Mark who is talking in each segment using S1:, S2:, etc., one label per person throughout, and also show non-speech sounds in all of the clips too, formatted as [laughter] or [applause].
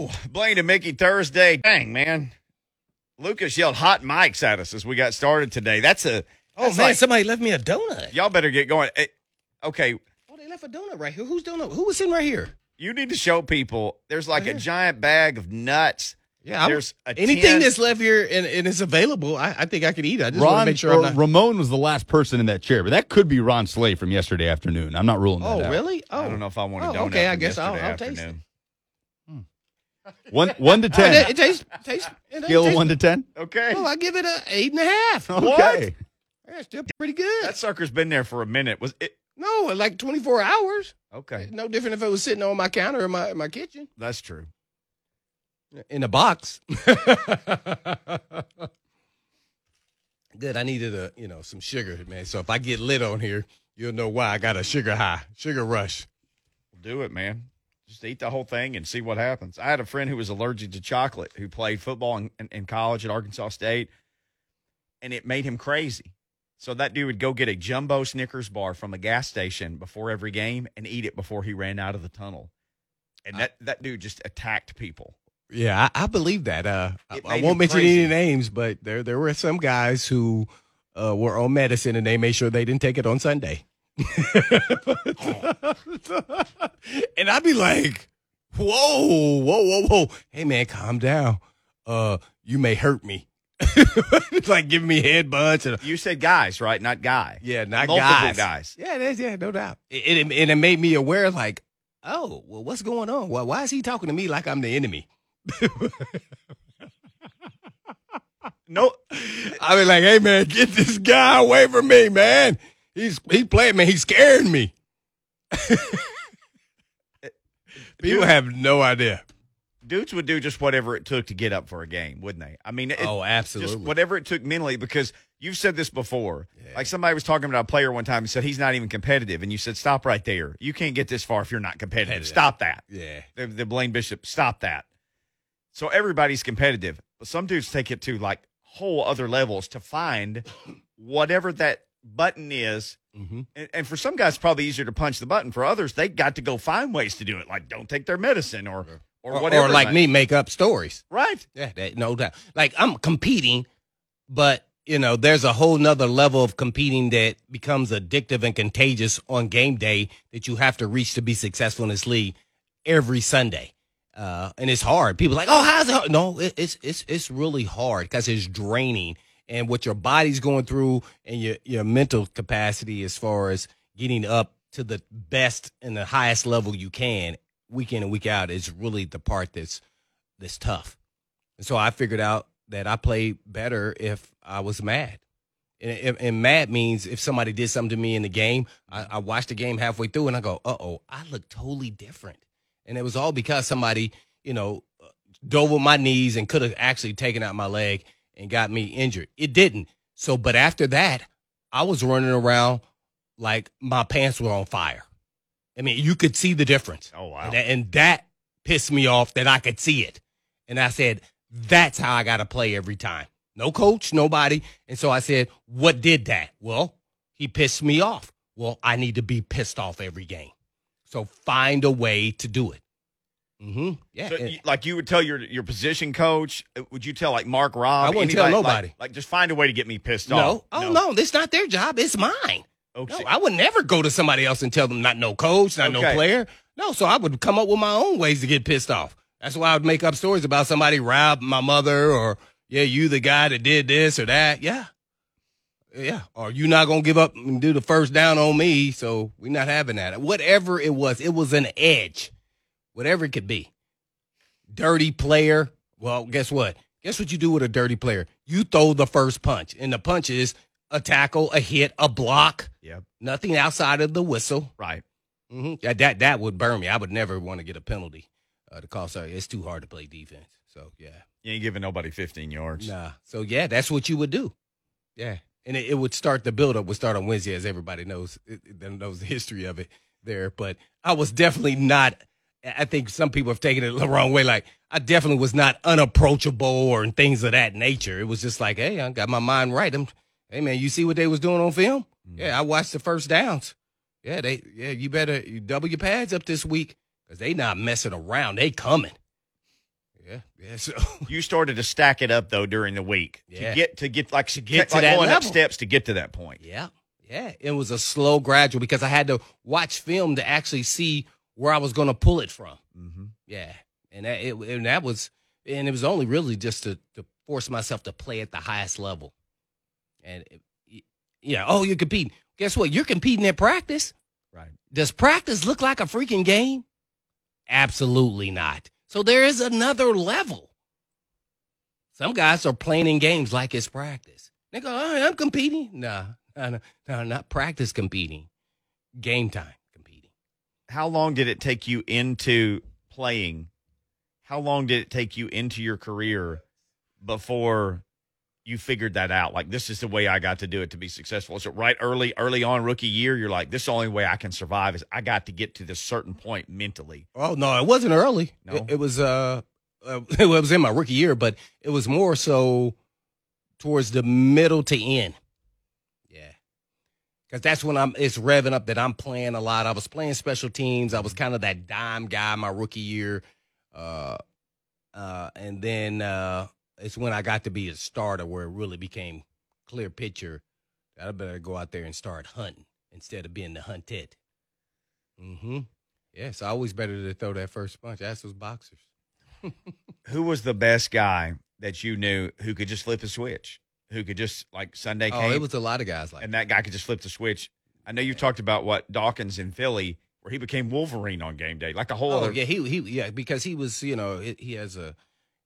S1: Woo! Blaine and Mickey Thursday. Dang, man. Lucas yelled hot mics at us as we got started today. That's a.
S2: Oh
S1: that's
S2: man,
S1: like-
S2: somebody left me a donut.
S1: y'all better get going. Eh, Okay,
S2: Oh, they left a donut right here. Who's donut? Who was sitting right here?
S1: you need to show people there's like a
S2: Right here.
S1: giant bag of nuts.
S2: Yeah,
S1: There's a
S2: anything
S1: tin-
S2: that's left here and, and it's available. I, I think I could eat. it. I just want to make sure
S3: or
S2: I'm not.
S3: Ramon was the last person in that chair, but that could be Ron Slay from yesterday afternoon. I'm not ruling that
S2: oh,
S3: out.
S2: really? Oh,
S1: I don't know if I want a
S2: Oh,
S1: donut.
S2: okay, I guess I'll- I'll taste it.
S1: Afternoon.
S3: One one to
S2: Oh,
S3: ten.
S2: it, it tastes tastes. It
S3: Scale of
S2: tastes-
S3: one to ten.
S1: Okay.
S2: Oh, I give it a eight and a half.
S3: Okay.
S2: Yeah, still pretty good.
S1: That sucker's been there for a minute. Was it?
S2: no, like 24 hours.
S1: Okay,
S2: No different if it was sitting on my counter in my, in my kitchen.
S1: that's true.
S2: In a box. [laughs] Good. I needed a you know some sugar, man. So if I get lit on here, you'll know why I got a sugar high, sugar rush.
S1: Do it, man. Just eat the whole thing and see what happens. I had a friend who was allergic to chocolate who played football in, in, in college at Arkansas State, and it made him crazy. So that dude would go get a jumbo Snickers bar from a gas station before every game and eat it before he ran out of the tunnel. And that, that dude just attacked people.
S2: Yeah, I, I believe that. Uh, I, I won't mention
S1: crazy.
S2: any names, but there there were some guys who uh, were on medicine and they made sure they didn't take it on Sunday. [laughs] and I'd be like, "Whoa, whoa, whoa, whoa! Hey, man, calm down. Uh, you may hurt me." it's [laughs] like giving me headbutts and
S1: You said guys, right? Not guy.
S2: yeah, not
S1: Multiple
S2: guys.
S1: guys.
S2: Yeah, that's yeah, no doubt. It, it, and it made me aware, like, oh, well, what's going on? Well, why is he talking to me like I'm the enemy? [laughs]
S1: No,
S2: I was like, hey man, get this guy away from me, man. He's he's playing me. He's scaring me. [laughs] People have no idea.
S1: dudes would do just whatever it took to get up for a game, wouldn't they? I mean, it,
S2: oh, absolutely.
S1: just whatever it took mentally because you've said this before. Like somebody was talking about a player one time and said he's not even competitive, and you said stop right there. You can't get this far if you're not competitive.
S2: Competitive.
S1: Stop that.
S2: yeah.
S1: The, the Blaine Bishop, stop that. So everybody's competitive, but some dudes take it to like whole other levels to find whatever that button is.
S2: Mm-hmm.
S1: And, and for some guys, it's probably easier to punch the button. For others, they got to go find ways to do it, like don't take their medicine or or,
S2: Or,
S1: whatever.
S2: or like me, make up stories.
S1: right?
S2: Yeah, that, no doubt. Like I'm competing, but you know, there's a whole nother level of competing that becomes addictive and contagious on game day that you have to reach to be successful in this league every Sunday. Uh, and it's hard. People are like, oh, how's it? Hard? No, it, it's it's it's really hard because it's draining, and what your body's going through, and your your mental capacity as far as getting up to the best and the highest level you can week in and week out is really the part that's that's tough. And so I figured out that I play better if I was mad. And, and, mad means if somebody did something to me in the game, I, I watched the game halfway through and I go, uh oh, I look totally different. And it was all because somebody, you know, dove on my knees and could have actually taken out my leg and got me injured. It didn't. So, but after that, I was running around like my pants were on fire. I mean, you could see the difference.
S1: Oh wow.
S2: And that, and that pissed me off that I could see it. And I said, that's how I got to play every time. No coach, nobody. And so I said, what did that? Well, he pissed me off. Well, I need to be pissed off every game. So find a way to do it. Mm-hmm. Yeah.
S1: So,
S2: and-
S1: like you would tell your your position coach, uh, would you tell like Mark Robb?
S2: I wouldn't tell
S1: anybody, like-
S2: nobody.
S1: Like, just find a way to get me pissed off.
S2: no.
S1: off.
S2: Oh, no. It's not their job. It's mine.
S1: Okay.
S2: No, I would never go to somebody else and tell them not no coach, not no player. No, so I would come up with my own ways to get pissed off. That's why I would make up stories about somebody robbed my mother or yeah, you the guy that did this or that. Yeah. Yeah. Or you not gonna give up and do the first down on me, so we're not having that. Whatever it was, it was an edge. Whatever it could be. Dirty player. Well, guess what? Guess what you do with a dirty player? You throw the first punch. And the punch is a tackle, a hit, a block.
S1: Yep.
S2: Nothing outside of the whistle.
S1: Right.
S2: hmm That, that that would burn me. I would never want to get a penalty uh, to call. Sorry, it's too hard to play defense. So yeah,
S1: You ain't giving nobody 15 yards.
S2: nah. So yeah, that's what you would do. Yeah, and it, it would start the build up would start on Wednesday, as everybody knows. It, it knows the history of it there. But I was definitely not. I think some people have taken it the wrong way. Like I definitely was not unapproachable or things of that nature. It was just like, hey, I got my mind right. I'm, hey man, you see what they was doing on film? Mm-hmm. Yeah, I watched the first downs. Yeah, they yeah, you better you double your pads up this week because they not messing around. They coming. Yeah, yeah. So [laughs]
S1: You started to stack it up though during the week
S2: Yeah.
S1: to get to get like to
S2: get to
S1: like
S2: that
S1: going up steps to get to that point.
S2: yeah, yeah. It was a slow gradual because I had to watch film to actually see where I was going to pull it from.
S1: Mm-hmm.
S2: Yeah, and that it, and that was and it was only really just to to force myself to play at the highest level. And it, yeah, oh, you're competing. Guess what? You're competing at practice.
S1: Right.
S2: Does practice look like a freaking game? Absolutely not. So there is another level. Some guys are playing in games like it's practice. They go, oh, I'm competing. Nah, no, no, no, not practice competing. Game time.
S1: How long did it take you into playing? How long did it take you into your career before you figured that out? Like this is the way I got to do it to be successful. Is it right early, early on rookie year? You're like, this is the only way I can survive is I got to get to this certain point mentally.
S2: Oh no, it wasn't early.
S1: No?
S2: It, it was uh, uh, [laughs] it was in my rookie year, but it was more so towards the middle to end. Because that's when I'm. It's revving up that I'm playing a lot. I was playing special teams. I was kind of that dime guy my rookie year, uh, uh, and then uh, it's when I got to be a starter where it really became clear picture that I better go out there and start hunting instead of being the hunted. Mm-hmm. Yeah, it's always better to throw that first punch. Ask those boxers. [laughs]
S1: Who was the best guy that you knew who could just flip a switch? Who could just like Sunday
S2: Oh,
S1: came
S2: it was a lot of guys like
S1: and that guy could just flip the switch. I know you talked about what Dawkins in Philly, where he became Wolverine on game day, like a whole
S2: Oh
S1: other.
S2: yeah, he he yeah because he was you know he, has a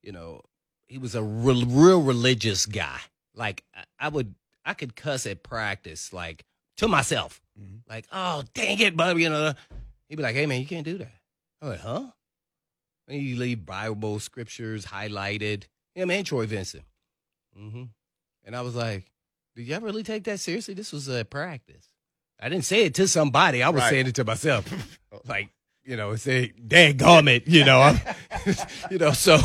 S2: you know he was a real, real religious guy. Like I, would I could cuss at practice like to myself
S1: Mhm.
S2: like oh dang it, bub you know he'd be like hey man you can't do that. I'm like huh? And you leave Bible scriptures highlighted. Yeah man, Troy Vincent. hmm And I was like, did y'all really take that seriously? This was a practice. I didn't say it to somebody. I was
S1: Right.
S2: saying it to myself. [laughs] [laughs] like, you know, say, dang gummit, you know, I'm, [laughs] you know, so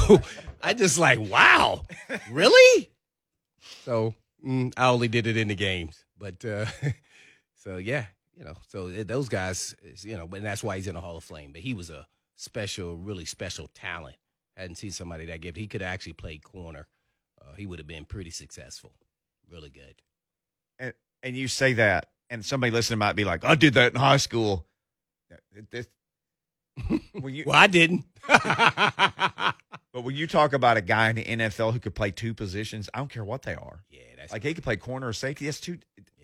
S2: I just like, wow, really? So mm, I only did it in the games, but, uh, so yeah, you know, so it- those guys, you know, and that's why he's in the Hall of Fame, but he was a special, really special talent. I hadn't seen somebody that gifted. He could actually play corner. Uh, he would have been pretty successful. Really good.
S1: and, and you say that, and somebody listening might be like, "I did that in high school." It- [laughs] when you,
S2: Well, I didn't. [laughs]
S1: but when you talk about a guy in the NFL who could play two positions, I don't care what they are.
S2: yeah, that's
S1: Like he could play corner or safety. That's two.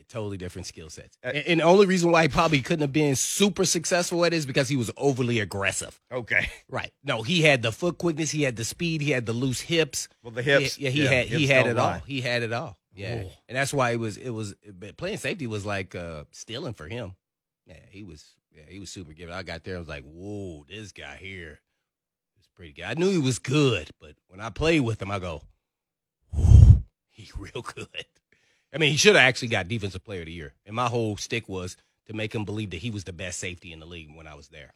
S2: Yeah, totally different skill sets.
S1: Uh,
S2: and, and the only reason why he probably couldn't have been super successful at it is because he was overly aggressive.
S1: Okay.
S2: Right. No, he had the foot quickness, he had the speed, he had the loose hips.
S1: Well, the hips.
S2: Yeah, he had he had it all. He had it all. Yeah.
S1: Oh.
S2: And that's why it was it was playing safety was like uh stealing for him. Yeah, he was yeah, he was super gifted. I got there, I was like, whoa, this guy here is pretty good. I knew he was good, but when I played with him, I go, he [laughs] real good. I mean, he should have actually got defensive player of the year. And my whole stick was to make him believe that he was the best safety in the league when I was there.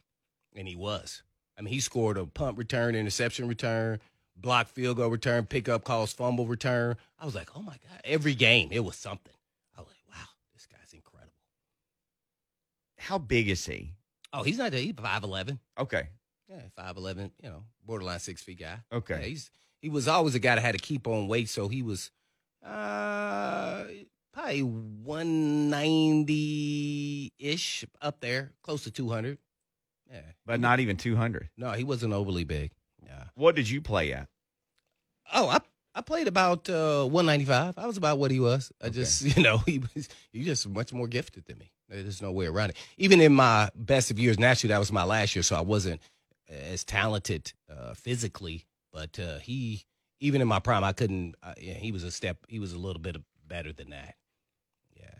S2: And he was. I mean, he scored a punt return, interception return, block field goal return, pickup calls, fumble return. I was like, oh my God. Every game, it was something. I was like, wow, this guy's incredible.
S1: How big is he?
S2: Oh, he's not that he's 5'11.
S1: Okay.
S2: Yeah, 5'11, you know, borderline six feet guy.
S1: Okay.
S2: Yeah, he's he was always a guy that had to keep on weight, so he was uh probably 190 ish up there, close to 200. Yeah.
S1: But not even 200.
S2: No, he wasn't overly big. Yeah.
S1: What did you play at?
S2: Oh, I I played about uh 195. I was about what he was. I just, [laughs] you know, he was he just much more gifted than me. There's no way around it. Even in my best of years, naturally that was my last year, so I wasn't as talented uh physically, but uh he even in my prime, I couldn't uh, yeah, he was a step he was a little bit better than that. Yeah.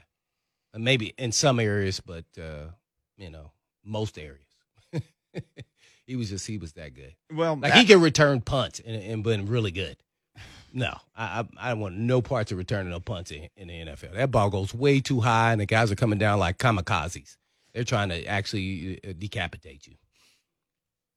S2: And maybe in some areas, but uh you know, most areas. [laughs] he was just he was that good.
S1: Well,
S2: Like
S1: that-
S2: he can return punts and, and been really good. No, I, I I want no parts of returning no punts in, in the NFL. That ball goes way too high, and the guys are coming down like kamikazes. They're trying to actually uh, decapitate you.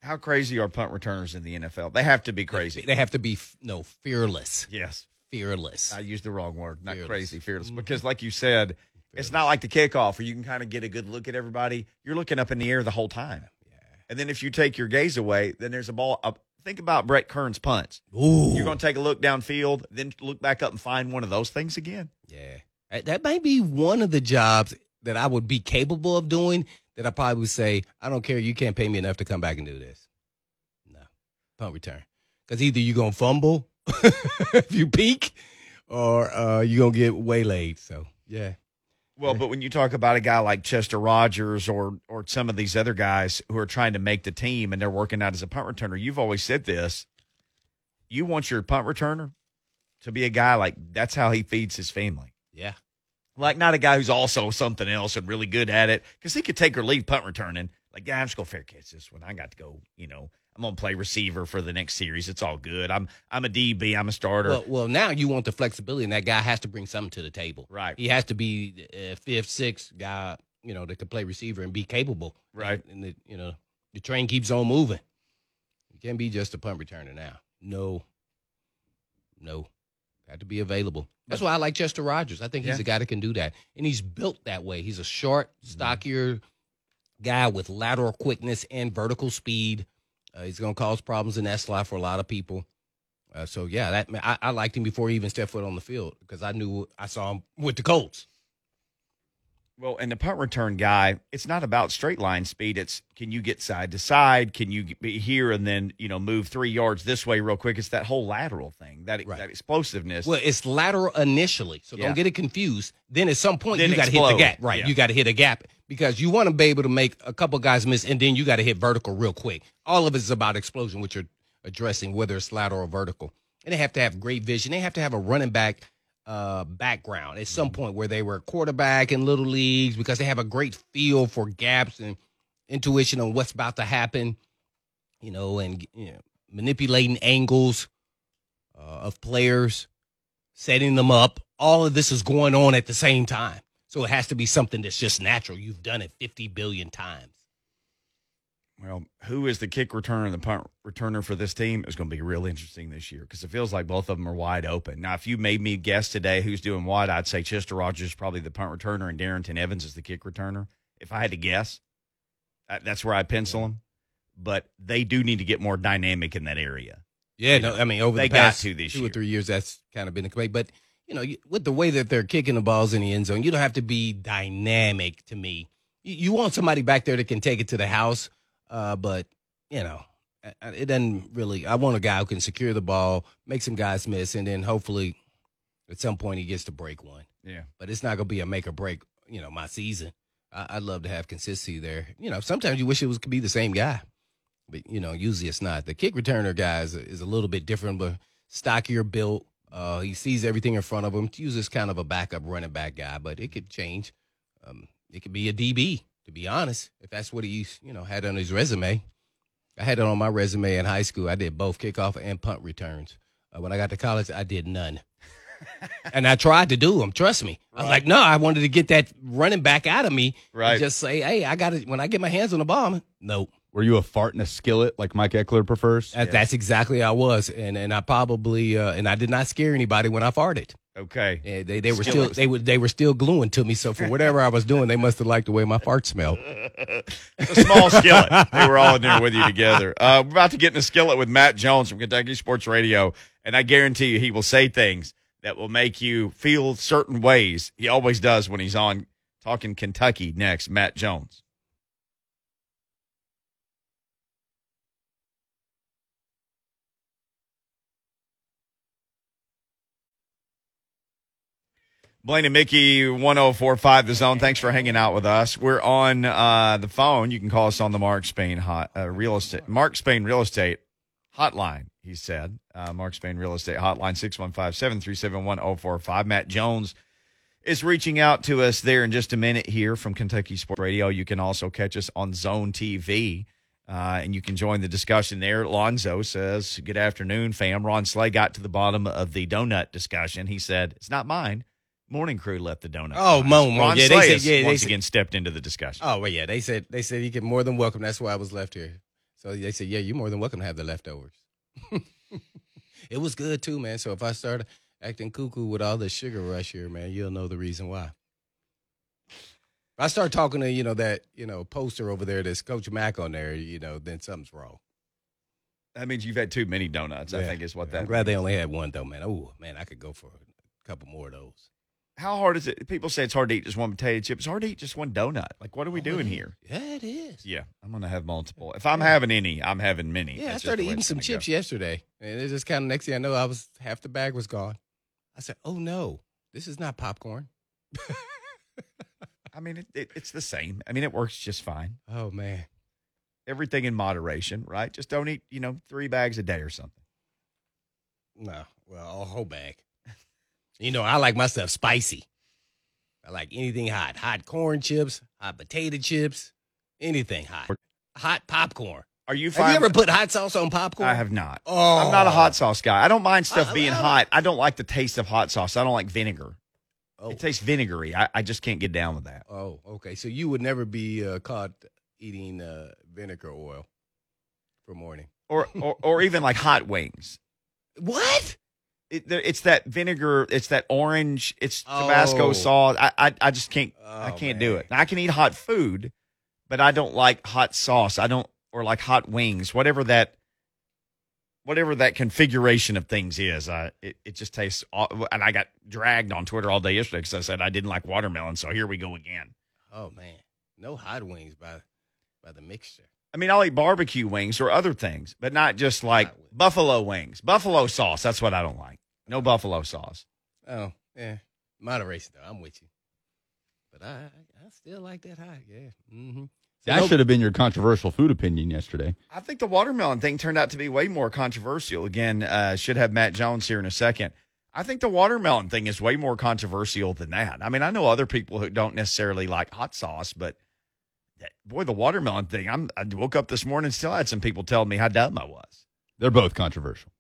S1: How crazy are punt returners in the NFL? They have to be crazy.
S2: They have to be no fearless,
S1: yes.
S2: fearless.
S1: I used the wrong word. Not
S2: Fearless.
S1: crazy, fearless.
S2: Mhm.
S1: Because, like you said, it's not like the kickoff where you can kind of get a good look at everybody. You're looking up in the air the whole time.
S2: Yeah.
S1: And then if you take your gaze away, then there's a ball up Think about Brett Kern's punts.
S2: Ooh,
S1: You're going to take a look downfield, then look back up and find one of those things again.
S2: yeah. That- may be one of the jobs that I would be capable of doing. That I probably would say, I don't care. You can't pay me enough to come back and do this. No, punt return. Because either you're gonna fumble [laughs] if you peak, or uh, you're gonna get waylaid. So yeah.
S1: Well, but when you talk about a guy like Chester Rogers or or some of these other guys who are trying to make the team and they're working out as a punt returner, you've always said this. You want your punt returner to be a guy like that's how he feeds his family.
S2: Yeah.
S1: Like not a guy who's also something else and really good at it because he could take or leave punt returning. Like, yeah, I'm just gonna fair catch this one. I got to go. You know, I'm gonna play receiver for the next series. It's all good. I'm I'm a DB. I'm a starter.
S2: Well, well, now you want the flexibility, and that guy has to bring something to the table.
S1: right.
S2: He has to be a fifth, sixth guy, you know, that can play receiver and be capable.
S1: Right.
S2: And, the, you know, the train keeps on moving. You can't be just a punt returner now. No. No. Got to be available. That's why I like Chester Rogers. I think he's
S1: Yeah.
S2: a guy that can do that. And he's built that way. He's a short, stockier guy with lateral quickness and vertical speed. Uh, he's going to cause problems in that slot for a lot of people. Uh, so yeah, that I, I liked him before he even stepped foot on the field because I knew I saw him with the Colts.
S1: Well, and the punt return guy, it's not about straight line speed. It's can you get side to side? Can you be here and then you know move three yards this way real quick? It's that whole lateral thing, that
S2: Right.
S1: that explosiveness.
S2: Well, it's lateral initially, so
S1: Yeah.
S2: don't get it confused. Then at some point
S1: Then
S2: you got to hit the gap, right?
S1: Yeah.
S2: You got to hit a gap because you want to be able to make a couple guys miss, and then you got to hit vertical real quick. All of it is about explosion, which you're addressing, whether it's lateral or vertical. And they have to have great vision. They have to have a running back uh, background at some point where they were a quarterback in little leagues because they have a great feel for gaps and intuition on what's about to happen. You know, and you know, manipulating angles uh, of players setting them up. All of this is going on at the same time. So it has to be something that's just natural. You've done it 50 billion times.
S1: Well, who is the kick returner and the punt returner for this team is going to be real interesting this year because it feels like both of them are wide open. Now, if you made me guess today who's doing what, I'd say Chester Rogers is probably the punt returner and Darrynton Evans is the kick returner. If I had to guess, that's where I pencil them. But they do need to get more dynamic in that area.
S2: Yeah, no, I mean, over
S1: They
S2: the
S1: got
S2: past
S1: to this
S2: two
S1: year.
S2: or three years, that's kind of been the debate. But, you know, with the way that they're kicking the balls in the end zone, you don't have to be dynamic to me. You, you want somebody back there that can take it to the house, uh, but, you know, it doesn't really. I want a guy who can secure the ball, make some guys miss, and then hopefully at some point he gets to break one.
S1: Yeah.
S2: but it's not going to be a make or break, you know, my season. I, I'd love to have consistency there. You know, sometimes you wish it was could be the same guy, but you know, usually it's not. The kick returner guy is, is a little bit different, but stockier built. Uh, he sees everything in front of him. Uses kind of a backup running back guy, but it could change. Um, it could be a DB, to be honest, if that's what he you know had on his resume. I had it on my resume in high school. I did both kickoff and punt returns. Uh, when I got to college, I did none. [laughs] and I tried to do them. Trust me. I was like, no, I wanted to get that running back out of me.
S1: Right.
S2: just say, hey, I got to, when I get my hands on the ball, I'm, nope.
S3: Were you a fart in a skillet like Mike Eckler prefers?
S2: That, That's exactly how I was. And, and I probably, uh, and I did not scare anybody when I farted.
S1: Okay.
S2: Yeah, they, they were
S1: Still-
S2: still, they were, they were still gluing to me. So for whatever I was doing, they must have liked the way my fart smelled. [laughs]
S1: A small skillet. [laughs] They were all in there with you together. Uh, we're about to get in a skillet with Matt Jones from Kentucky Sports Radio, and I guarantee you he will say things that will make you feel certain ways. He always does when he's on talking Kentucky next. Matt Jones. Blaine and Mickey, 1045 The Zone. Thanks for hanging out with us. We're on uh, the phone. You can call us on the Mark Spain hot, uh, real estate, Mark Spain Real Estate hotline, he said. Uh, Mark Spain Real Estate hotline, 615 737 1045. Matt Jones is reaching out to us there in just a minute here from Kentucky Sports Radio. You can also catch us on Zone TV. Uh, and you can join the discussion there. Lonzo says, Good afternoon, fam. Ron Slay got to the bottom of the donut discussion. He said, It's not mine. Morning crew left the donut.
S2: Oh,
S1: behind."
S2: Mo- Mo,
S1: Ron
S2: yeah, they said- yeah, they
S1: once
S2: said-
S1: again stepped into the discussion.
S2: Oh well, yeah. They said they said you get more than welcome. That's why I was left here. So they said, yeah, you're more than welcome to have the leftovers. [laughs] it was good too, man. So if I start acting cuckoo with all the sugar rush here, man, you'll know the reason why. If I start talking to you know that you know poster over there that's Coach Mack on there, you know, then something's wrong.
S1: That means you've had too many donuts. I think is what that.
S2: I'm glad they only had one though, man. Oh man, I could go for a couple more of those.
S1: How hard is it? People say it's hard to eat just one potato chip. It's hard to eat just one donut. Like, what are we
S2: Oh,
S1: doing here?
S2: Yeah, it is.
S1: Yeah, I'm gonna have multiple. If I'm having any, I'm having many.
S2: Yeah, I
S1: That's just
S2: started eating some chips
S1: go.
S2: yesterday, and it just kind of next thing I know, I was half the bag was gone. I said, "Oh no, this is not popcorn."
S1: I mean, it, it, it's the same. I mean, it works just fine.
S2: Oh man,
S1: Everything in moderation, right? Just don't eat, you know, three bags a day or something.
S2: no, well, a whole bag. You know, I like my stuff spicy. I like anything hot, hot corn chips, hot potato chips, anything hot, hot popcorn.
S1: Are you
S2: Have
S1: fine?
S2: you ever put hot sauce on popcorn?
S1: I have not.
S2: Oh,
S1: I'm not a hot sauce guy. I don't mind stuff
S2: I-
S1: being
S2: I-
S1: hot. I don't like the taste of hot sauce. I don't like vinegar.
S2: Oh,
S1: It tastes vinegary. I, I just can't get down with that.
S2: oh, okay. So you would never be uh, caught eating uh, vinegar oil for morning.
S1: Or, or, or even like hot wings. [laughs]
S2: What?
S1: It, it's that vinegar. It's that orange. It's Tabasco
S2: Oh.
S1: sauce. I, I, I just can't. I
S2: Oh,
S1: can't do
S2: man.
S1: it. I can eat hot food, but I don't like hot sauce. I don't or like hot wings. Whatever that, whatever that configuration of things is. I it, it just tastes. And I got dragged on Twitter all day yesterday because I said I didn't like watermelon. So here we go again.
S2: Oh man, no hot wings by by the mixture.
S1: I mean, I'll eat barbecue wings or other things, but not just like buffalo wings. Buffalo sauce. That's what I don't like. No buffalo sauce.
S2: Oh yeah, moderation though. I'm with you, but I I, still like that hot. Yeah. Mm-hmm.
S3: That should have been your controversial food opinion yesterday.
S1: I think the watermelon thing turned out to be way more controversial. Again, uh, should have Matt Jones here in a second. I think the watermelon thing is way more controversial than that. I mean, I know other people who don't necessarily like hot sauce, but that, boy, the watermelon thing. I'm, I woke up this morning and still had some people telling me how dumb I was.
S3: They're both controversial.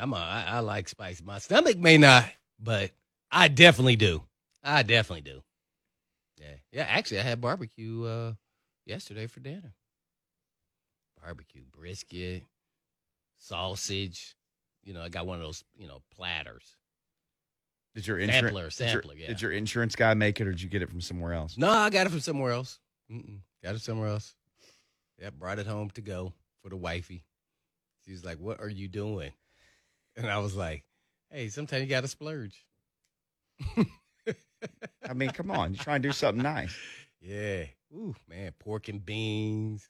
S2: I'm a, I, I like spice. My stomach may not, but I definitely do. I definitely do. Yeah, yeah. Actually, I had barbecue uh, yesterday for dinner. Barbecue brisket, sausage. You know, I got one of those you know platters.
S1: Did your
S2: Sampler,
S1: insurance did your-
S2: yeah.
S1: did your insurance guy make it, or did you get it from somewhere else?
S2: No, I got it from somewhere else. Mm-mm, got it somewhere else. Yeah, brought it home to go for the wifey. She's like, "What are you doing?" [laughs] And I was like, "Hey, sometimes you got to splurge." [laughs]
S1: I mean, come on, you try and do something nice. [laughs]
S2: Yeah. Ooh, man, pork and beans.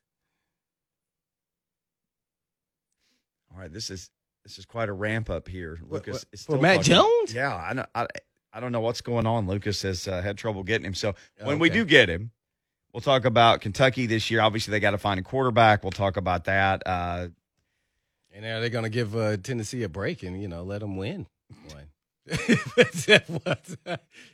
S1: All right, this is this is quite a ramp up here.
S2: What-
S1: Lucas
S2: what-
S1: is
S2: for Matt
S1: talking-
S2: Jones?
S1: Yeah, I know. I, I don't know what's going on. Lucas has uh, had trouble getting him. So when we do get him, we'll talk about Kentucky this year. Obviously, they got to find a quarterback. We'll talk about that. Uh,
S2: And are they going to give uh, Tennessee a break and you know let them win one? [laughs]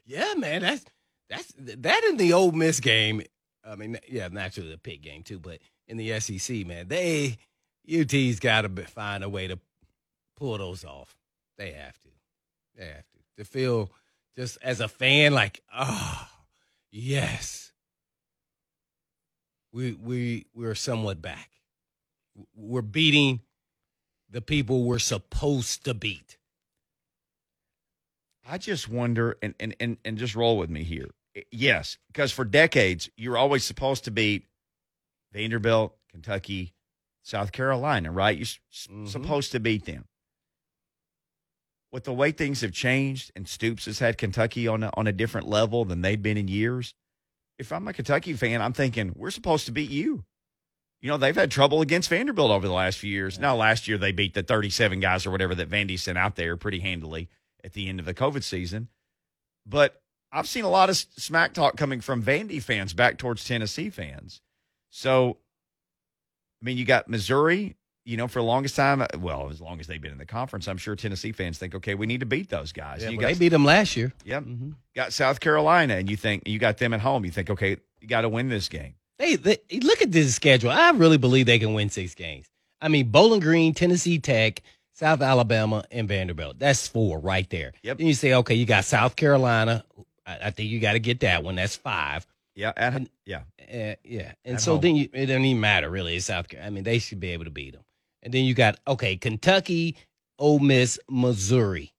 S2: yeah, man, that's that's that in the Ole Miss game. I mean, yeah, naturally the pick game too, but in the SEC, man, they UT's got to find a way to pull those off. They have to. They have to to feel just as a fan like, oh, yes, we we we're somewhat back. We're beating the people we're supposed to beat.
S1: I just wonder, and, and and and just roll with me here. Yes, because for decades you're always supposed to beat Vanderbilt, Kentucky, South Carolina, right? You're
S2: Mhm.
S1: supposed to beat them. With the way things have changed, and Stoops has had Kentucky on a, on a different level than they've been in years. If I'm a Kentucky fan, I'm thinking we're supposed to beat you. You know, they've had trouble against Vanderbilt over the last few years. Now, last year they beat the 37 guys or whatever that Vandy sent out there pretty handily at the end of the COVID season. But I've seen a lot of smack talk coming from Vandy fans back towards Tennessee fans. So, I mean, you got Missouri, you know, for the longest time. uh, Well, as long as they've been in the conference, I'm sure Tennessee fans think, okay, we need to beat those guys.
S2: Yeah,
S1: you
S2: well,
S1: got,
S2: they beat them last year.
S1: yep,
S2: Mm-hmm.
S1: got South Carolina, and you think you got them at home. You think, okay, you got to win this game.
S2: They, they look at this schedule. I really believe they can win six games. I mean, Bowling Green, Tennessee Tech, South Alabama, and Vanderbilt. That's four right there.
S1: Yep.
S2: Then you say, okay, you got South Carolina. I, I think you got to get that one. That's five.
S1: Yeah, at,
S2: And-
S1: yeah.
S2: Uh, yeah, and
S1: At
S2: so
S1: home.
S2: then you, it doesn't even matter really. It's South Carolina. I mean, they should be able to beat them. And then you got okay, Kentucky, Ole Miss, Missouri.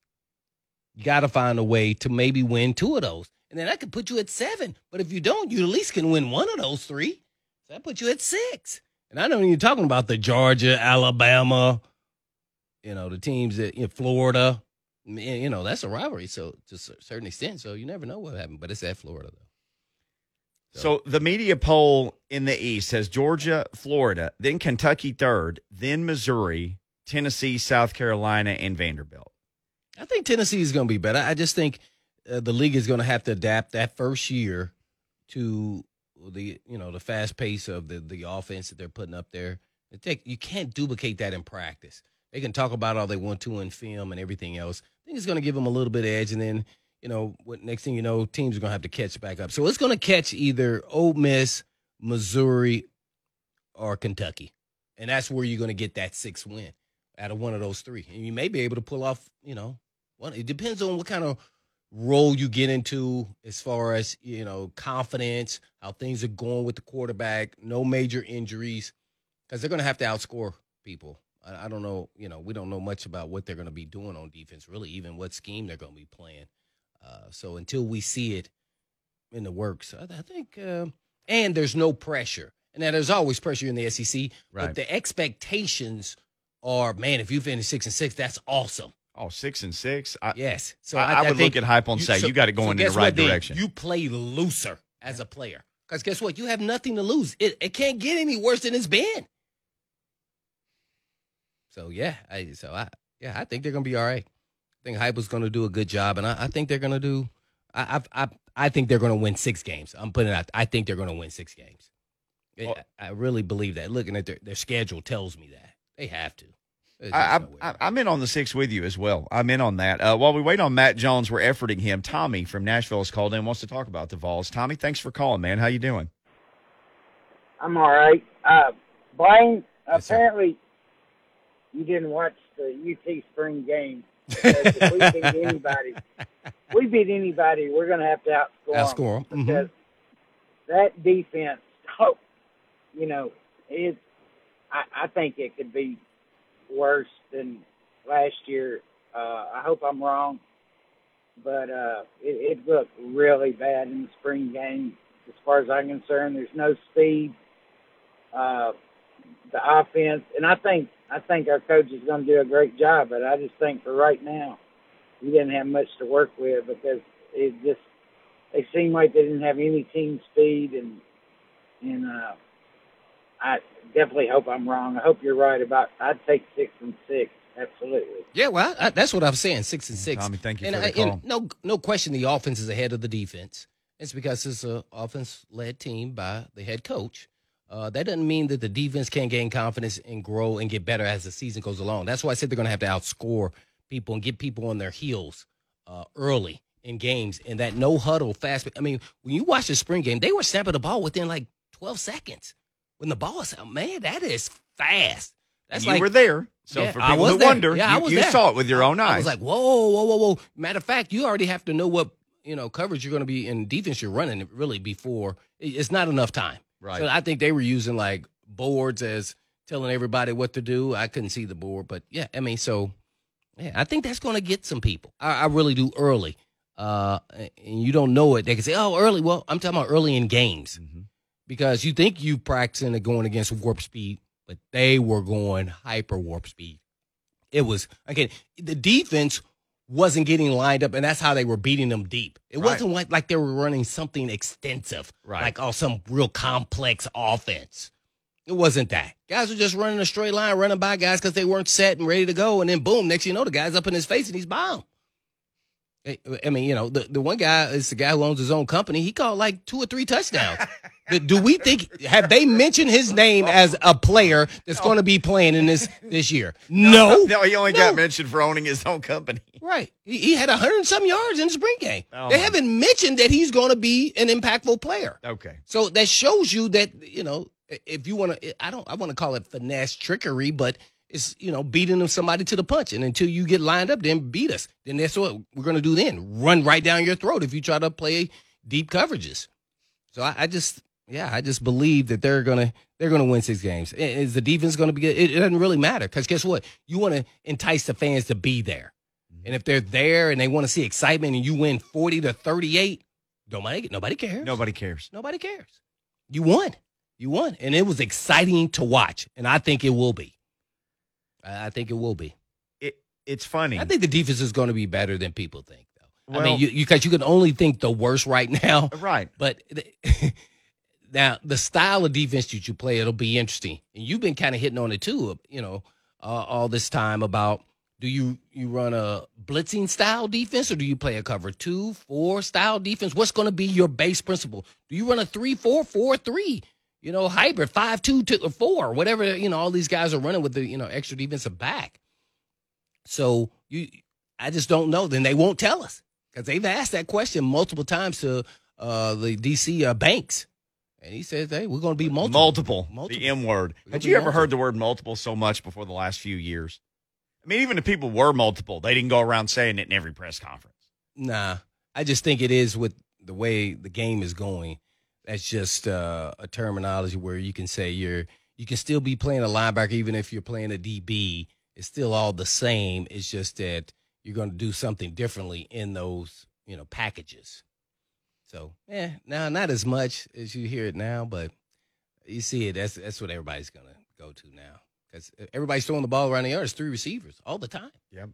S2: You got to find a way to maybe win two of those, and then I could put you at seven. But if you don't, you at least can win one of those three. So that puts you at six. And I know you're talking about the Georgia, Alabama, you know, the teams that in Florida. You know, that's a rivalry. So to a certain extent, so you never know what happened. But it's at Florida though.
S1: So the media poll in the East has Georgia, Florida, then Kentucky third, then Missouri, Tennessee, South Carolina, and Vanderbilt.
S2: I think Tennessee is going to be better. I just think uh, the league is going to have to adapt that first year to the you know the fast pace of the the offense that they're putting up there. Take, you can't duplicate that in practice. They can talk about all they want to in film and everything else. I think it's going to give them a little bit of edge, and then you know, what next thing you know, teams are going to have to catch back up. So it's going to catch either Ole Miss, Missouri, or Kentucky. And that's where you're going to get that six win out of one of those three. And you may be able to pull off, you know, one. It depends on what kind of role you get into as far as, you know, confidence, how things are going with the quarterback, no major injuries, because they're going to have to outscore people. I, I don't know, you know, we don't know much about what they're going to be doing on defense, really, even what scheme they're going to be playing. Uh, so until we see it in the works, I, I think, uh, and there's no pressure. And now there's always pressure in the SEC,
S1: Right.
S2: but the expectations are, man, if you finish six and six, that's awesome.
S1: Oh, six and six. I,
S2: Yes. So
S1: I- I would
S2: think
S1: look at Heupel and say, you got it going in the right
S2: what, then?
S1: direction.
S2: You play looser as a player. Because guess what? You have nothing to lose. It, it can't get any worse than it's been. So yeah, I so I yeah, I think they're gonna be all right. I think Heupel's gonna do a good job, and I, I think they're gonna do. I, I I I think they're gonna win six games. I'm putting it out. I think they're gonna win six games. Oh. I-
S1: Well-
S2: I really believe that. Looking at their their schedule tells me that they have to. There's
S1: I,
S2: just no way
S1: I,
S2: around
S1: I'm in on the six with you as well. I'm in on that. Uh, while we wait on Matt Jones, we're efforting him. Tommy from Nashville has called in, wants to talk about the Vols. Tommy, thanks for calling, man. How you doing?
S4: I'm all right. Uh, Blaine,
S2: Yes, sir.
S4: apparently you didn't watch the UT spring game. [laughs] If we beat anybody, we beat anybody, we're going to have to outscore, 'em
S2: Outscore 'em, mhm.
S4: because that defense. Oh, you know, it. I, I think it could be worse than last year. Uh, I hope I'm wrong, but uh, it, it looked really bad in the spring game. As far as I'm concerned, there's no speed. Uh, the offense, and I think I think our coach is going to do a great job. But I just think for right now, we didn't have much to work with because it just they seemed like they didn't have any team speed, and and uh, I definitely hope I'm wrong. I hope you're right about. I'd take six and six, absolutely.
S2: Yeah, well, I, that's what I'm saying. Six and six.
S1: Tommy, thank you
S2: and,
S1: for the
S2: I-
S1: call.
S2: and no, no question, the offense is ahead of the defense. It's because it's an offense-led team by the head coach. Uh, that doesn't mean that the defense can't gain confidence and grow and get better as the season goes along. That's why I said they're going to have to outscore people and get people on their heels uh, early in games. And that no huddle fast. I mean, when you watch the spring game, they were snapping the ball within like 12 seconds. When the ball is out, man, that is fast. That's
S1: you
S2: like
S1: were there. So
S2: Yeah,
S1: for
S2: I
S1: people who
S2: there.
S1: wonder,
S2: Yeah,
S1: you, you saw it with your own eyes.
S2: I was like, whoa, whoa, whoa, whoa. Matter of fact, you already have to know what you know coverage you're going to be in defense you're running really before it's not enough time.
S1: Right.
S2: So I think they were using like boards as telling everybody what to do. I couldn't see the board, but yeah, I mean, so yeah, I think that's going to get some people. I, I really do early. Uh, and you don't know it. They can say, "Oh, early." Well, I'm talking about early in games
S1: Mhm.
S2: Because you think you practicing and going against warp speed, but they were going hyper warp speed. It was again the defense wasn't getting lined up, and that's how they were beating them deep. It
S1: Right.
S2: wasn't like like they were running something extensive,
S1: Right.
S2: like oh some real complex offense. It wasn't that. Guys were just running a straight line, running by guys because they weren't set and ready to go, and then boom, next thing you know, the guy's up in his face and he's bound. I eh, I mean, you know, the, the one guy is the guy who owns his own company. He caught like two or three touchdowns. [laughs] Do- we think have they mentioned his name as a player that's going to be playing in this this year? No,
S1: no, [laughs] he only
S2: No.
S1: got mentioned for owning his own company.
S2: right. He, he had a hundred and some yards in the spring game.
S1: Oh,
S2: they haven't mentioned that he's going to be an impactful player.
S1: Okay.
S2: So that shows you that you know if you want to, I don't, I want to call it finesse trickery, but it's you know beating them somebody to the punch, and until you get lined up, then beat us. Then that's what we're gonna do. Then run right down your throat if you try to play deep coverages. So I, I just, yeah, I just believe that they're gonna they're gonna win six games. Is the defense gonna be good? It, it doesn't really matter because guess what? You want to entice the fans to be there, mm-hmm. and if they're there and they want to see excitement, and you win forty to thirty eight, nobody nobody cares.
S1: Nobody cares.
S2: Nobody cares. You won. You won, and it was exciting to watch, and I think it will be. I I think it will be.
S1: It it's funny.
S2: I think the defense is going to be better than people think, though. I
S1: Well-
S2: mean, you because you, can only think the worst right [laughs] now,
S1: right.
S2: but [laughs] now the style of defense that you play, it'll be interesting. And you've been kind of hitting on it too, you know, uh, all this time about do you you run a blitzing style defense or do you play a cover two, four style defense? What's going to be your base principle? Do you run a three, four, four, three? You know, hybrid five, two, two, four, whatever. You know, all these guys are running with the you know extra defensive back. So you, I just don't know. Then they won't tell us because they've asked that question multiple times to uh, the DC uh, Banks, and he says, "Hey, we're going to be multiple."
S1: Multiple.
S2: Multiple.
S1: The M word. Had you
S2: be
S1: ever
S2: multiple.
S1: heard the word multiple so much before the last few years? I mean, even if people were multiple, they didn't go around saying it in every press conference.
S2: Nah, I just think it is with the way the game is going. That's just uh, a terminology where you can say you're you can still be playing a linebacker even if you're playing a DB. It's still all the same. It's just that you're going to do something differently in those you know packages. So yeah, now not as much as you hear it now, but you see it. That's that's what everybody's going to go to now because everybody's throwing the ball around the yard. It's three receivers all the time.
S1: Yep.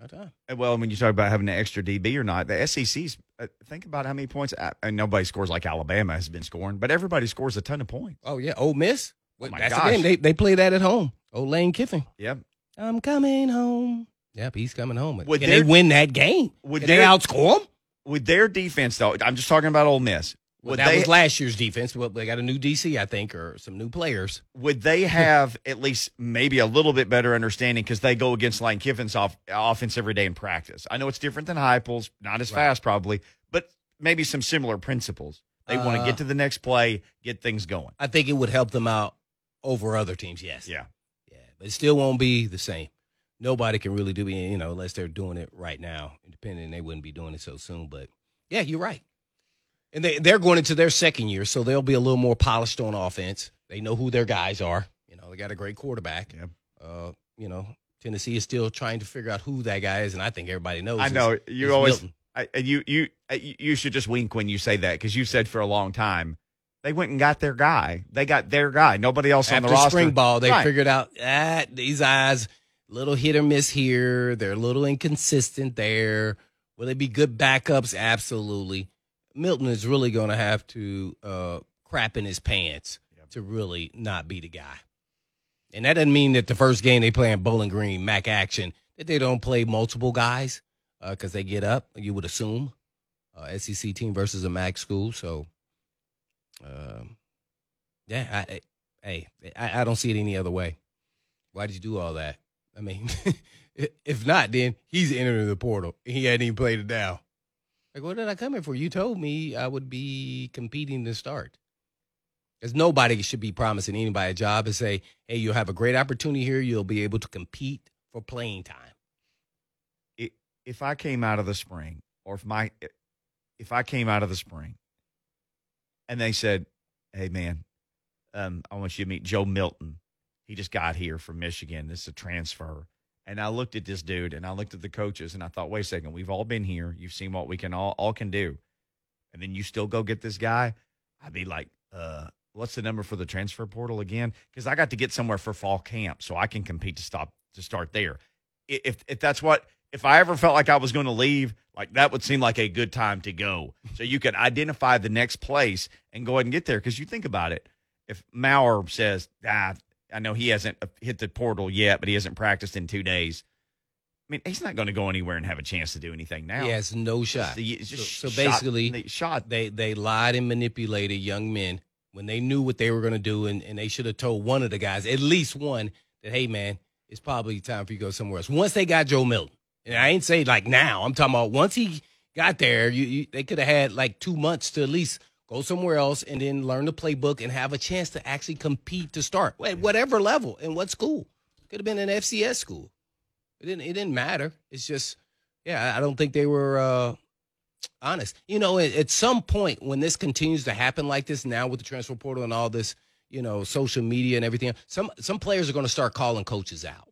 S2: All the time.
S1: And, Well, when you talk about having an extra DB or not, the SEC's uh, think about how many points. Uh, and nobody scores like Alabama has been scoring, but everybody scores a ton of points.
S2: Oh yeah, Ole Miss.
S1: Oh, my
S2: That's
S1: gosh.
S2: the game. They they play that at home. Old Lane Kiffin.
S1: Yep.
S2: I'm coming home. Yep, he's coming home.
S1: Would
S2: Can they win that game?
S1: would
S2: Can they outscore them?
S1: With their defense, though, I'm just talking about Ole Miss.
S2: Well,
S1: Would
S2: that
S1: they
S2: was last year's defense. But they got a new DC, I think, or some new players.
S1: would they have [laughs] at least maybe a little bit better understanding because they go against Lane Kiffin's off, offense every day in practice? I know it's different than Heupel's, not as
S2: Right.
S1: fast probably, but maybe some similar principles. They want to
S2: Uh,
S1: get to the next play, get things going.
S2: I think it would help them out over other teams. Yes.
S1: Yeah.
S2: Yeah, but it still won't be the same. Nobody can really do it, you know, unless they're doing it right now. Independent, they wouldn't be doing it so soon. But yeah, you're right. And they they're going into their second year, so they'll be a little more polished on offense. They know who their guys are. You know, they got a great quarterback.
S1: Yep.
S2: Uh, you know, Tennessee is still trying to figure out who that guy is, and I think everybody knows.
S1: I know you always. I, you you you should just wink when you say that because you said for a long time they went and got their guy. They got their guy. Nobody else on the roster.
S2: spring ball, they
S1: Right.
S2: figured out ah, these eyes little hit or miss here. They're a little inconsistent there. Will they be good backups? Absolutely. Milton is really going to have to uh, crap in his pants to really not be the guy. And that doesn't mean that the first game they play in Bowling Green, MACtion, that they don't play multiple guys because they get up. You would assume uh, SEC team versus a MAC school. So, um, yeah, I, I, hey, I, I don't see it any other way. Why did you do all that? I mean, [laughs] if not, then he's entering the portal. He hadn't even played it down. Like, what did I come here for? You told me I would be competing to start. Because nobody should be promising anybody a job and say, hey, you'll have a great opportunity here. You'll be able to compete for playing time.
S1: i- if I came out of the spring, or if my if I came out of the spring, and they said, "Hey, man, um, I want you to meet Joe Milton. He just got here from Michigan. This is a transfer." And I looked at this dude, and I looked at the coaches, and I thought, "Wait a second, we've all been here. You've seen what we can all all can do, and then you still go get this guy." I'd be like, "Uh." What's the number for the transfer portal again? Because I got to get somewhere for fall camp, so I can compete to stop to start there if if that's what if I ever felt like I was going to leave, like that would seem like a good time to go. So you can identify the next place and go ahead and get there. Because you think about it, if Maurer says, "Ah, I know he hasn't hit the portal yet, but he hasn't practiced in two days," I mean, he's not going to go anywhere and have a chance to do anything now.
S2: He has no shot.
S1: It's it's
S2: So- so
S1: shot-
S2: basically,
S1: they shot.
S2: they they lied and manipulated young men when they knew what they were going to do and, and they should have told one of the guys at least one that hey man it's probably time for you to go somewhere else once they got joe milton and i ain't say like now i'm talking about once he got there you, you they could have had like two months to at least go somewhere else and then learn the playbook and have a chance to actually compete to start at whatever level and what school could have been an fcs school it didn't it didn't matter it's just yeah i don't think they were uh honest. You know, at, at some point when this continues to happen like this now with the transfer portal and all this, you know, social media and everything, some some players are going to start calling coaches out.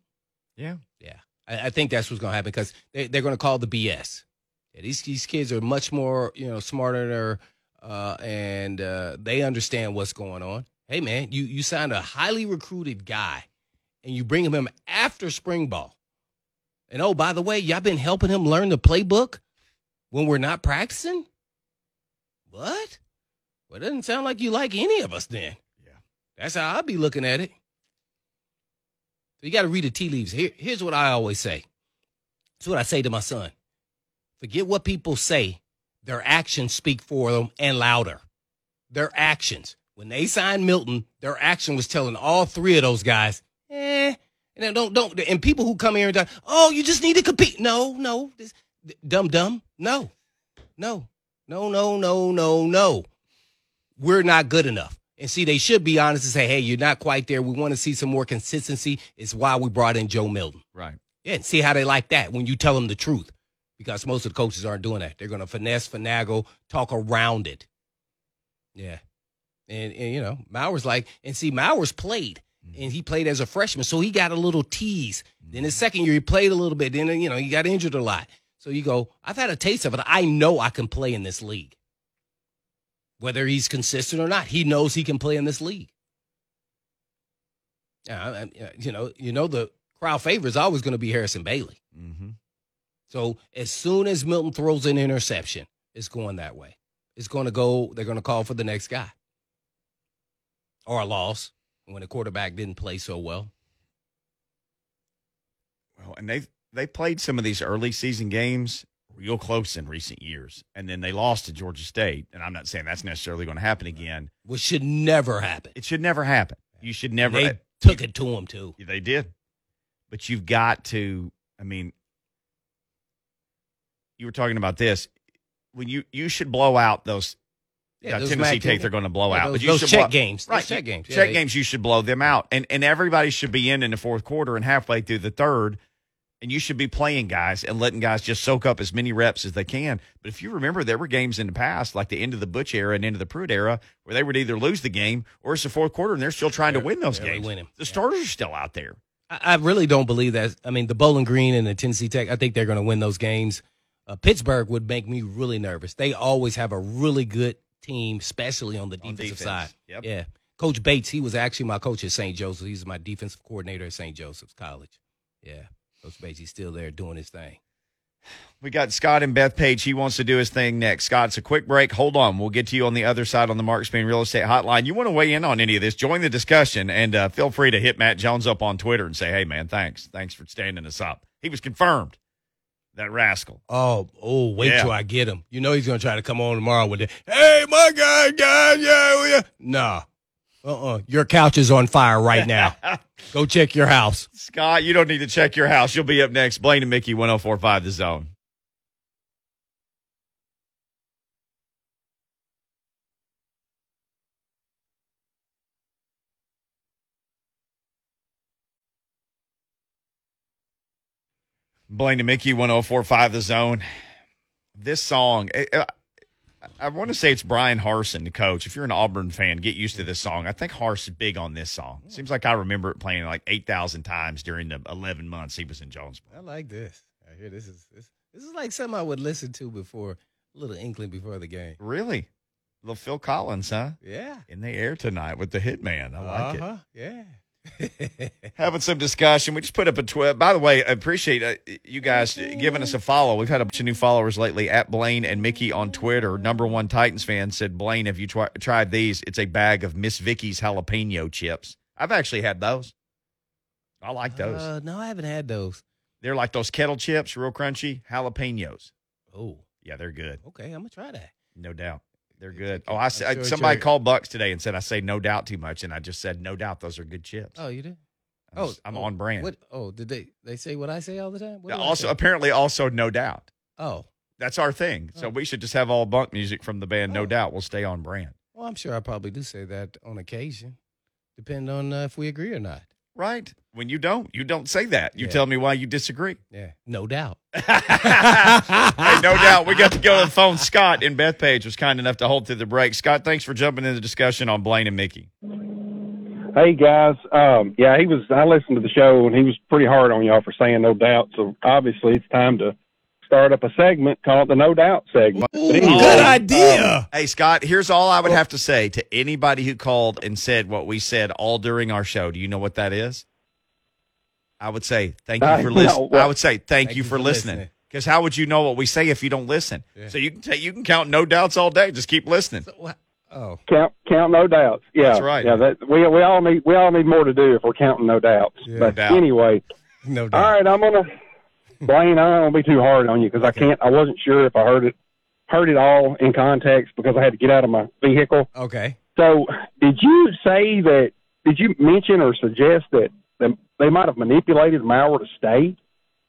S1: yeah,
S2: Yeah, I, I think that's what's going to happen because they, they're going to call the BS. Yeah, these these kids are much more you know smarter uh, and uh, they understand what's going on. Hey man, you you signed a highly recruited guy, and you bring him in after spring ball. And oh, by the way, y'all been helping him learn the playbook when we're not practicing. What? Well, it doesn't sound like you like any of us then.
S1: Yeah.
S2: That's how I'd be looking at it. So you got to read the tea leaves. Here, here's what I always say. It's what I say to my son. Forget what people say. Their actions speak for them and louder. Their actions. When they signed Milton, their action was telling all three of those guys, eh. And don't don't and people who come here and die, oh, you just need to compete. No, no, this, dumb dumb. No, no, no, no, no, no, no. We're not good enough. And see, they should be honest and say, hey, you're not quite there. We want to see some more consistency. It's why we brought in Joe Milton.
S1: Right.
S2: Yeah, and see how they like that when you tell them the truth. Because most of the coaches aren't doing that. They're going to finesse, finagle, talk around it. Yeah. And, and you know, Maurer's like, and see, Maurer's played, and he played as a freshman, so he got a little tease. Then his second year, he played a little bit. Then, you know, he got injured a lot. So you go, I've had a taste of it. I know I can play in this league. Whether he's consistent or not, he knows he can play in this league. Yeah, you know, you know the crowd favorite is always going to be Harrison Bailey.
S1: Mm-hmm.
S2: So as soon as Milton throws an interception, it's going that way. It's going to go. They're going to call for the next guy, or a loss when the quarterback didn't play so well.
S1: Well, and they they played some of these early season games real close in recent years, and then they lost to Georgia State. And I'm not saying that's necessarily going to happen again.
S2: Which should never happen.
S1: It should never happen. You should never.
S2: They took it to them too.
S1: They did, but you've got to. I mean, you were talking about this when you you should blow out those.
S2: Yeah, uh, those
S1: Tennessee Tech, they're going to blow
S2: Yeah,
S1: out.
S2: those,
S1: but you
S2: those
S1: should
S2: check
S1: blow-
S2: games,
S1: right?
S2: check games, Yeah,
S1: check
S2: they-
S1: games. You should blow them out, and and everybody should be in in the fourth quarter and halfway through the third, and you should be playing guys and letting guys just soak up as many reps as they can. But if you remember, there were games in the past, like the end of the Butch era and end of the Pruitt era, where they would either lose the game or it's the fourth quarter, and they're still trying to win those games.
S2: win.
S1: The starters are still out there.
S2: I, I really don't believe that. I mean, the Bowling Green and the Tennessee Tech, I think they're going to win those games. Uh, Pittsburgh would make me really nervous. They always have a really good team, especially on the
S1: On
S2: defensive
S1: defense.
S2: side.
S1: Yep.
S2: Yeah. Coach Bates, he was actually my coach at St. Joseph. He's my defensive coordinator at St. Joseph's College. Yeah. Coach Bates, he's still there doing his thing.
S1: We got Scott and Bethpage. He wants to do his thing next. Scott, it's a quick break. Hold on. We'll get to you on the other side on the Mark Spain Real Estate Hotline. You want to weigh in on any of this? Join the discussion and uh, feel free to hit Matt Jones up on Twitter and say, hey, man, thanks. Thanks for standing us up. He was confirmed, that rascal.
S2: Oh, oh, wait
S1: Yeah.
S2: till I get him. You know he's gonna try to come on tomorrow with it. Hey, my guy, guy, yeah, yeah. Nah. Uh-uh. Your couch is on fire right now. [laughs] Go check your house.
S1: Scott, you don't need to check your house. You'll be up next. Blaine and Mickey, 1045 The Zone. Blaine and Mickey, 1045 The Zone. This song, I, I, want to say it's Bryan Harsin, the coach. If you're an Auburn fan, get used to this song. I think Harsh is big on this song. Seems like I remember it playing like 8,000 times during the 11 months he was in Jonesboro.
S2: I like this. I hear this is this, this is like something I would listen to before a little inkling before the game.
S1: Really? Little Phil Collins, huh?
S2: Yeah.
S1: In the air tonight with the Hitman. I like it.
S2: uh-huh. Yeah.
S1: Having some discussion. We just put up a tweet. By the way, I appreciate uh, you guys giving us a follow. We've had a bunch of new followers lately at Blaine and Mickey on Twitter. Number one Titans fan said, Blaine, have you tried these? It's a bag of Miss Vickie's jalapeno chips. I've actually had those. I like those.
S2: Uh, no, I haven't had those.
S1: they're like those kettle chips, real crunchy, jalapenos.
S2: Oh,
S1: Yeah, they're good.
S2: okay. I'm gonna try that.
S1: No doubt. They're good. Oh, I, said somebody called Bucks today and said I say no doubt too much, and I just said no doubt those are good chips.
S2: Oh, you did?
S1: I'm,
S2: Oh,
S1: I'm
S2: oh,
S1: on brand.
S2: What? Oh, did they they say what I say all the time? What do I
S1: also,
S2: say?
S1: apparently, also no doubt.
S2: oh,
S1: That's our thing. So
S2: Oh.
S1: we should just have all bunk music from the band. No
S2: Oh.
S1: doubt, we'll stay on brand.
S2: well, I'm sure I probably do say that on occasion, depending on uh, if we agree or not.
S1: Right? When you don't, you don't say that. You
S2: Yeah.
S1: tell me why you disagree.
S2: Yeah, no doubt. [laughs]
S1: hey, no doubt. We got to go to the phone. [laughs] Scott in Bethpage was kind enough to hold through the break. Scott, thanks for jumping in the discussion on Blaine and Mickey.
S5: Hey guys, um, yeah, he was. I listened to the show and he was pretty hard on y'all for saying no doubt. So obviously it's time to start up a segment called the No Doubt segment.
S2: Ooh,
S5: anyway,
S2: good
S5: um,
S2: idea.
S1: Hey, Scott, here's all I would have to say to anybody who called and said what we said all during our show. Do you know what that is? I would say thank you for listening.
S5: what-
S1: I would say thank, you for, listening.
S2: listening.
S1: Because how would you know what we say if you don't listen?
S2: Yeah.
S1: So you can take you can count no doubts all day. Just keep listening.
S2: Oh,
S5: count count no doubts. Yeah,
S1: That's right.
S5: Yeah, that we we all need we all need more to do if we're counting no doubts.
S2: Yeah.
S5: but
S1: doubt.
S5: anyway,
S2: no
S5: all
S2: doubt.
S5: right, I'm gonna Blaine. I don't want to be too hard on you because I can't. I wasn't sure if I heard it heard it all in context because I had to get out of my vehicle.
S2: Okay.
S5: So, did you say that? Did you mention or suggest that the, they might have manipulated Maurer to stay?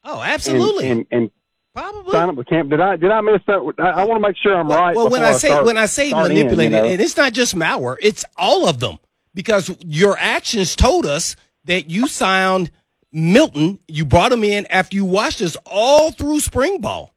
S2: Oh, absolutely.
S5: And, and,
S2: Probably.
S5: sign up with camp. Did I did I miss that? I, I want to make sure I'm
S2: Well,
S5: right.
S2: well, when I say
S5: start-
S2: when I say
S5: start in,
S2: manipulated,
S5: you know?
S2: and it's not just Maurer, it's all of them because your actions told us that you signed Milton. You brought him in after you watched us all through spring ball.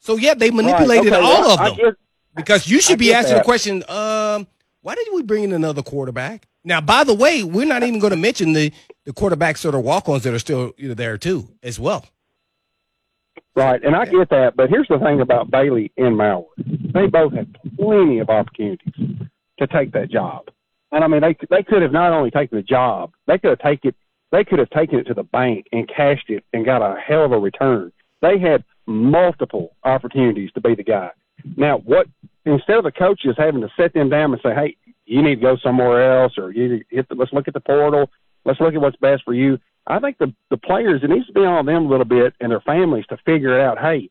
S2: So yeah, they manipulated
S5: Right, okay,
S2: all
S5: well,
S2: of them
S5: get-
S2: because you should be asking the question. Um, why did we bring in another quarterback? Now, by the way, we're not even going to mention the the quarterbacks that are walk-ons that are still you know, there too as well.
S5: Right, and I get that, but here's the thing about Bailey and Maurer. They both had plenty of opportunities to take that job. And I mean they they could have not only taken the job, they could have taken they could have taken it to the bank and cashed it and got a hell of a return. They had multiple opportunities to be the guy. Now, what instead of the coaches having to set them down and say, "Hey, you need to go somewhere else," or "You hit the, let's look at the portal, let's look at what's best for you," I think the the players it needs to be on them a little bit and their families to figure out, "Hey,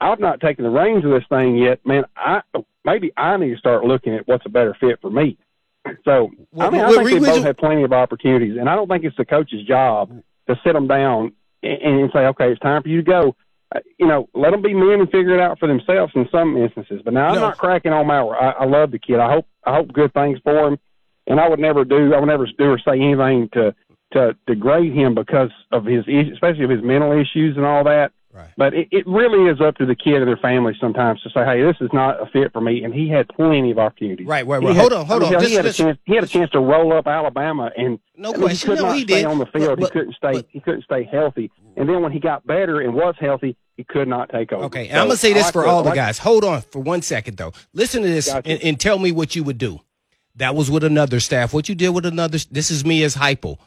S5: I've not taken the reins of this thing yet, man. I maybe I need to start looking at what's a better fit for me." So,
S2: Well,
S5: I mean, I think
S2: re-
S5: they both had plenty of opportunities, and I don't think it's the coach's job to sit them down and, and say, "Okay, it's time for you to go." Uh, you know, let them be men and figure it out for themselves in some instances. But now I'm
S2: No.
S5: not cracking on Maurer. I, I love the kid. I hope I hope good things for him, and I would never do I would never do or say anything to to degrade him because of his especially of his mental issues and all that.
S2: Right.
S5: But it, it really is up to the kid or their family sometimes to say, "Hey, this is not a fit for me." And he had plenty of opportunities.
S2: Right, right,
S5: He
S2: right.
S5: had-
S2: Hold on, hold
S5: I mean,
S2: on.
S5: He had, chance, he had a chance to roll up Alabama, and
S2: No
S5: I mean,
S2: question.
S5: He could
S2: No,
S5: not
S2: he
S5: stay
S2: did.
S5: on the field.
S2: But-
S5: he couldn't stay.
S2: but-
S5: he couldn't stay healthy. And then when he got better and was healthy, he could not take over.
S2: Okay,
S5: So,
S2: I'm gonna say this
S5: like
S2: for all the
S5: like-
S2: guys. Hold on for one second though. Listen to this
S5: Gotcha.
S2: and, and tell me what you would do. That was with another staff. What you did with another. This is me as hypo.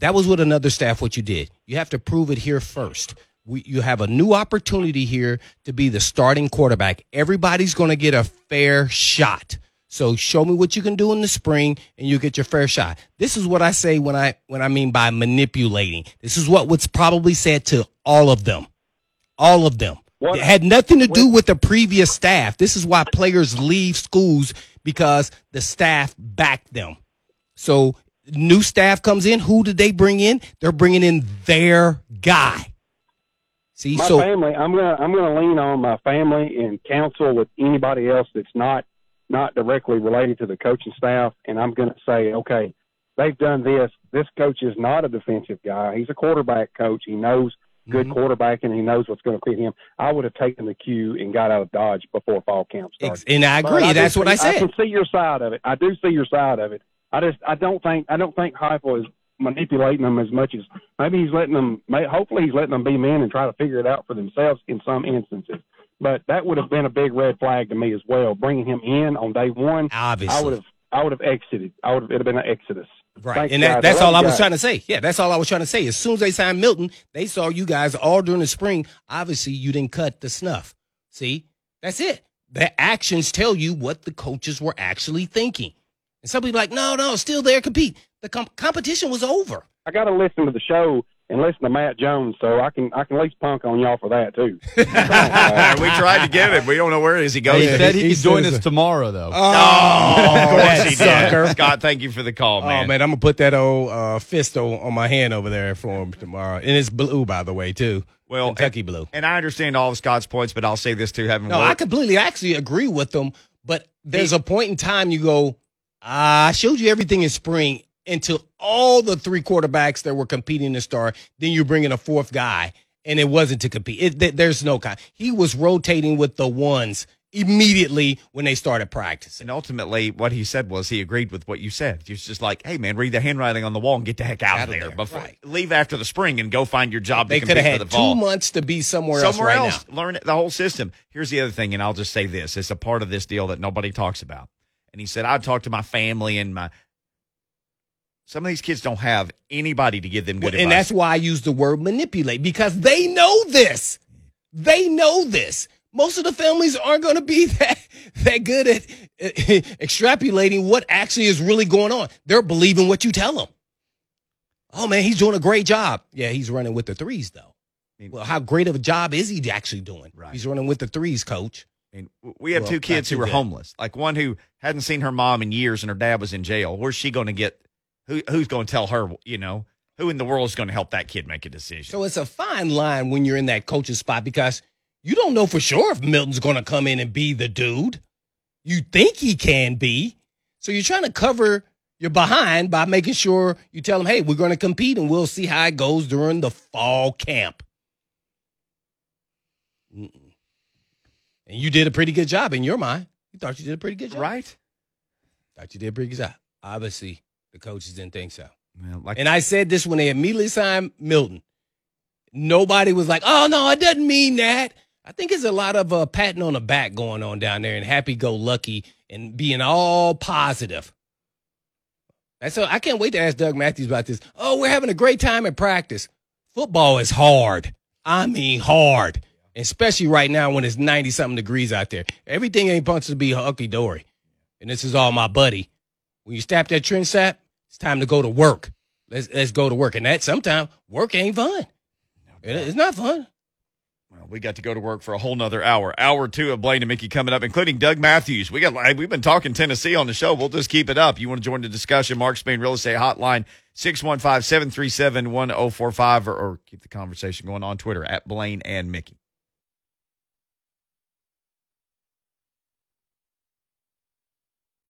S2: That was with another staff. What you did. You have to prove it here first. We, you have a new opportunity here to be the starting quarterback. Everybody's going to get a fair shot. So show me what you can do in the spring, and you get your fair shot. This is what I say when I when I mean by manipulating. This is what was probably said to all of them all of them.
S5: What-
S2: It had nothing to do with the previous staff. This is why players leave schools because the staff backed them. So new staff comes in. Who did they bring in? They're bringing in their guy. See,
S5: my
S2: so
S5: family. I'm gonna I'm gonna lean on my family and counsel with anybody else that's not not directly related to the coaching staff, and I'm gonna say, okay, they've done this. This coach is not a defensive guy. He's a quarterback coach. He knows good
S2: Mhm.
S5: quarterback and he knows what's going to fit him. I would have taken the cue and got out of Dodge before fall camp started.
S2: and I agree.
S5: do
S2: That's what I
S5: see- I can see your side of it. I do see your side of it. I just I don't think I don't think Heupel is manipulating them as much as maybe he's letting them. May, hopefully, he's letting them be men and try to figure it out for themselves in some instances. But that would have been a big red flag to me as well. Bringing him in on day one,
S2: Obviously.
S5: I would have I would have exited. I would have it'd have been an exodus.
S2: Right.
S5: Thanks,
S2: and that, that's
S5: I
S2: all I was
S5: guys.
S2: trying to say. Yeah, that's all I was trying to say. As soon as they signed Milton, they saw you guys all during the spring. Obviously, you didn't cut the snuff. See, that's it. The actions tell you what the coaches were actually thinking. And some people are like, no, no, still there, compete. The com- competition was over.
S5: I got to listen to the show and listen to Matt Jones, so I can I can at least punk on y'all for that too. [laughs]
S1: we tried to get him. We don't know where it is. He goes.
S3: He said
S2: he-
S3: he
S2: he
S3: could join us tomorrow, though.
S2: Oh,
S1: of course he
S2: sucker.
S1: did. Scott, thank you for the call, man.
S2: Oh man, I'm gonna put that old uh, fist on, on my hand over there for him tomorrow, and it's blue by the way too.
S1: Well,
S2: Kentucky blue.
S1: And I understand all of Scott's points, but I'll say this too: having
S2: No, I completely actually agree with them, but there's a point in time you go, I showed you everything in spring until all the three quarterbacks that were competing to start. Then you bring in a fourth guy, and it wasn't to compete. It, th- there's no kind. He was rotating with the ones immediately when they started practicing.
S1: And ultimately, what he said was he agreed with what you said. He was just like, "Hey, man, read the handwriting on the wall and get the heck out,
S2: Out
S1: of there.
S2: there,
S1: Before
S2: right.
S1: leave after the spring and go find your job
S2: They could have had
S1: the fall.
S2: two months to be somewhere,
S1: somewhere
S2: else right
S1: else.
S2: now.
S1: Learn the whole system. Here's the other thing, and I'll just say this: it's a part of this deal that nobody talks about. And he said, "I talked to my family and my." Some of these kids don't have anybody to give them good advice.
S2: and
S1: advice.
S2: that's why I use the word manipulate because they know this. They know this. Most of the families aren't going to be [laughs] that that good at uh, [laughs] extrapolating what actually is really going on. They're believing what you tell them. Oh man, he's doing a great job. Yeah, he's running with the threes though. Well, how great of a job is he actually doing?
S1: Right.
S2: He's running with the threes, coach.
S1: I mean, we have
S2: Well,
S1: two kids who were
S2: good.
S1: homeless. Like one who hadn't seen her mom in years, and her dad was in jail. Where's she going to get? Who who's going to tell her? You know, who in the world is going to help that kid make a decision?
S2: So it's a fine line when you're in that coaching spot because you don't know for sure if Milton's going to come in and be the dude. You think he can be. So you're trying to cover your behind by making sure you tell him, hey, we're going to compete and we'll see how it goes during the fall camp. And you did a pretty good job in your mind. You thought you did a pretty good job.
S1: right?
S2: Thought you did a pretty good job. Obviously, the coaches didn't think so.
S1: Well, like
S2: And I said this when they immediately signed Milton. Nobody was like, "Oh no, it doesn't mean that." I think it's a lot of uh, patting on the back going on down there and happy go lucky and being all positive. And so I can't wait to ask Doug Matthews about this. Oh, we're having a great time at practice. Football is hard. I mean hard, especially right now when it's ninety something degrees out there. Everything ain't supposed to be hunky dory. And this is all my buddy. When you stop that trend sap, it's time to go to work. Let's let's go to work. And that sometimes work ain't fun. It- it's not fun.
S1: Well, we got to go to work for a whole nother hour. Hour two of Blaine and Mickey coming up, including Doug Matthews. We got we've been talking Tennessee on the show. We'll just keep it up. You want to join the discussion? Mark Spain Real Estate Hotline 615-737-1045 or, or keep the conversation going on Twitter at Blaine and Mickey.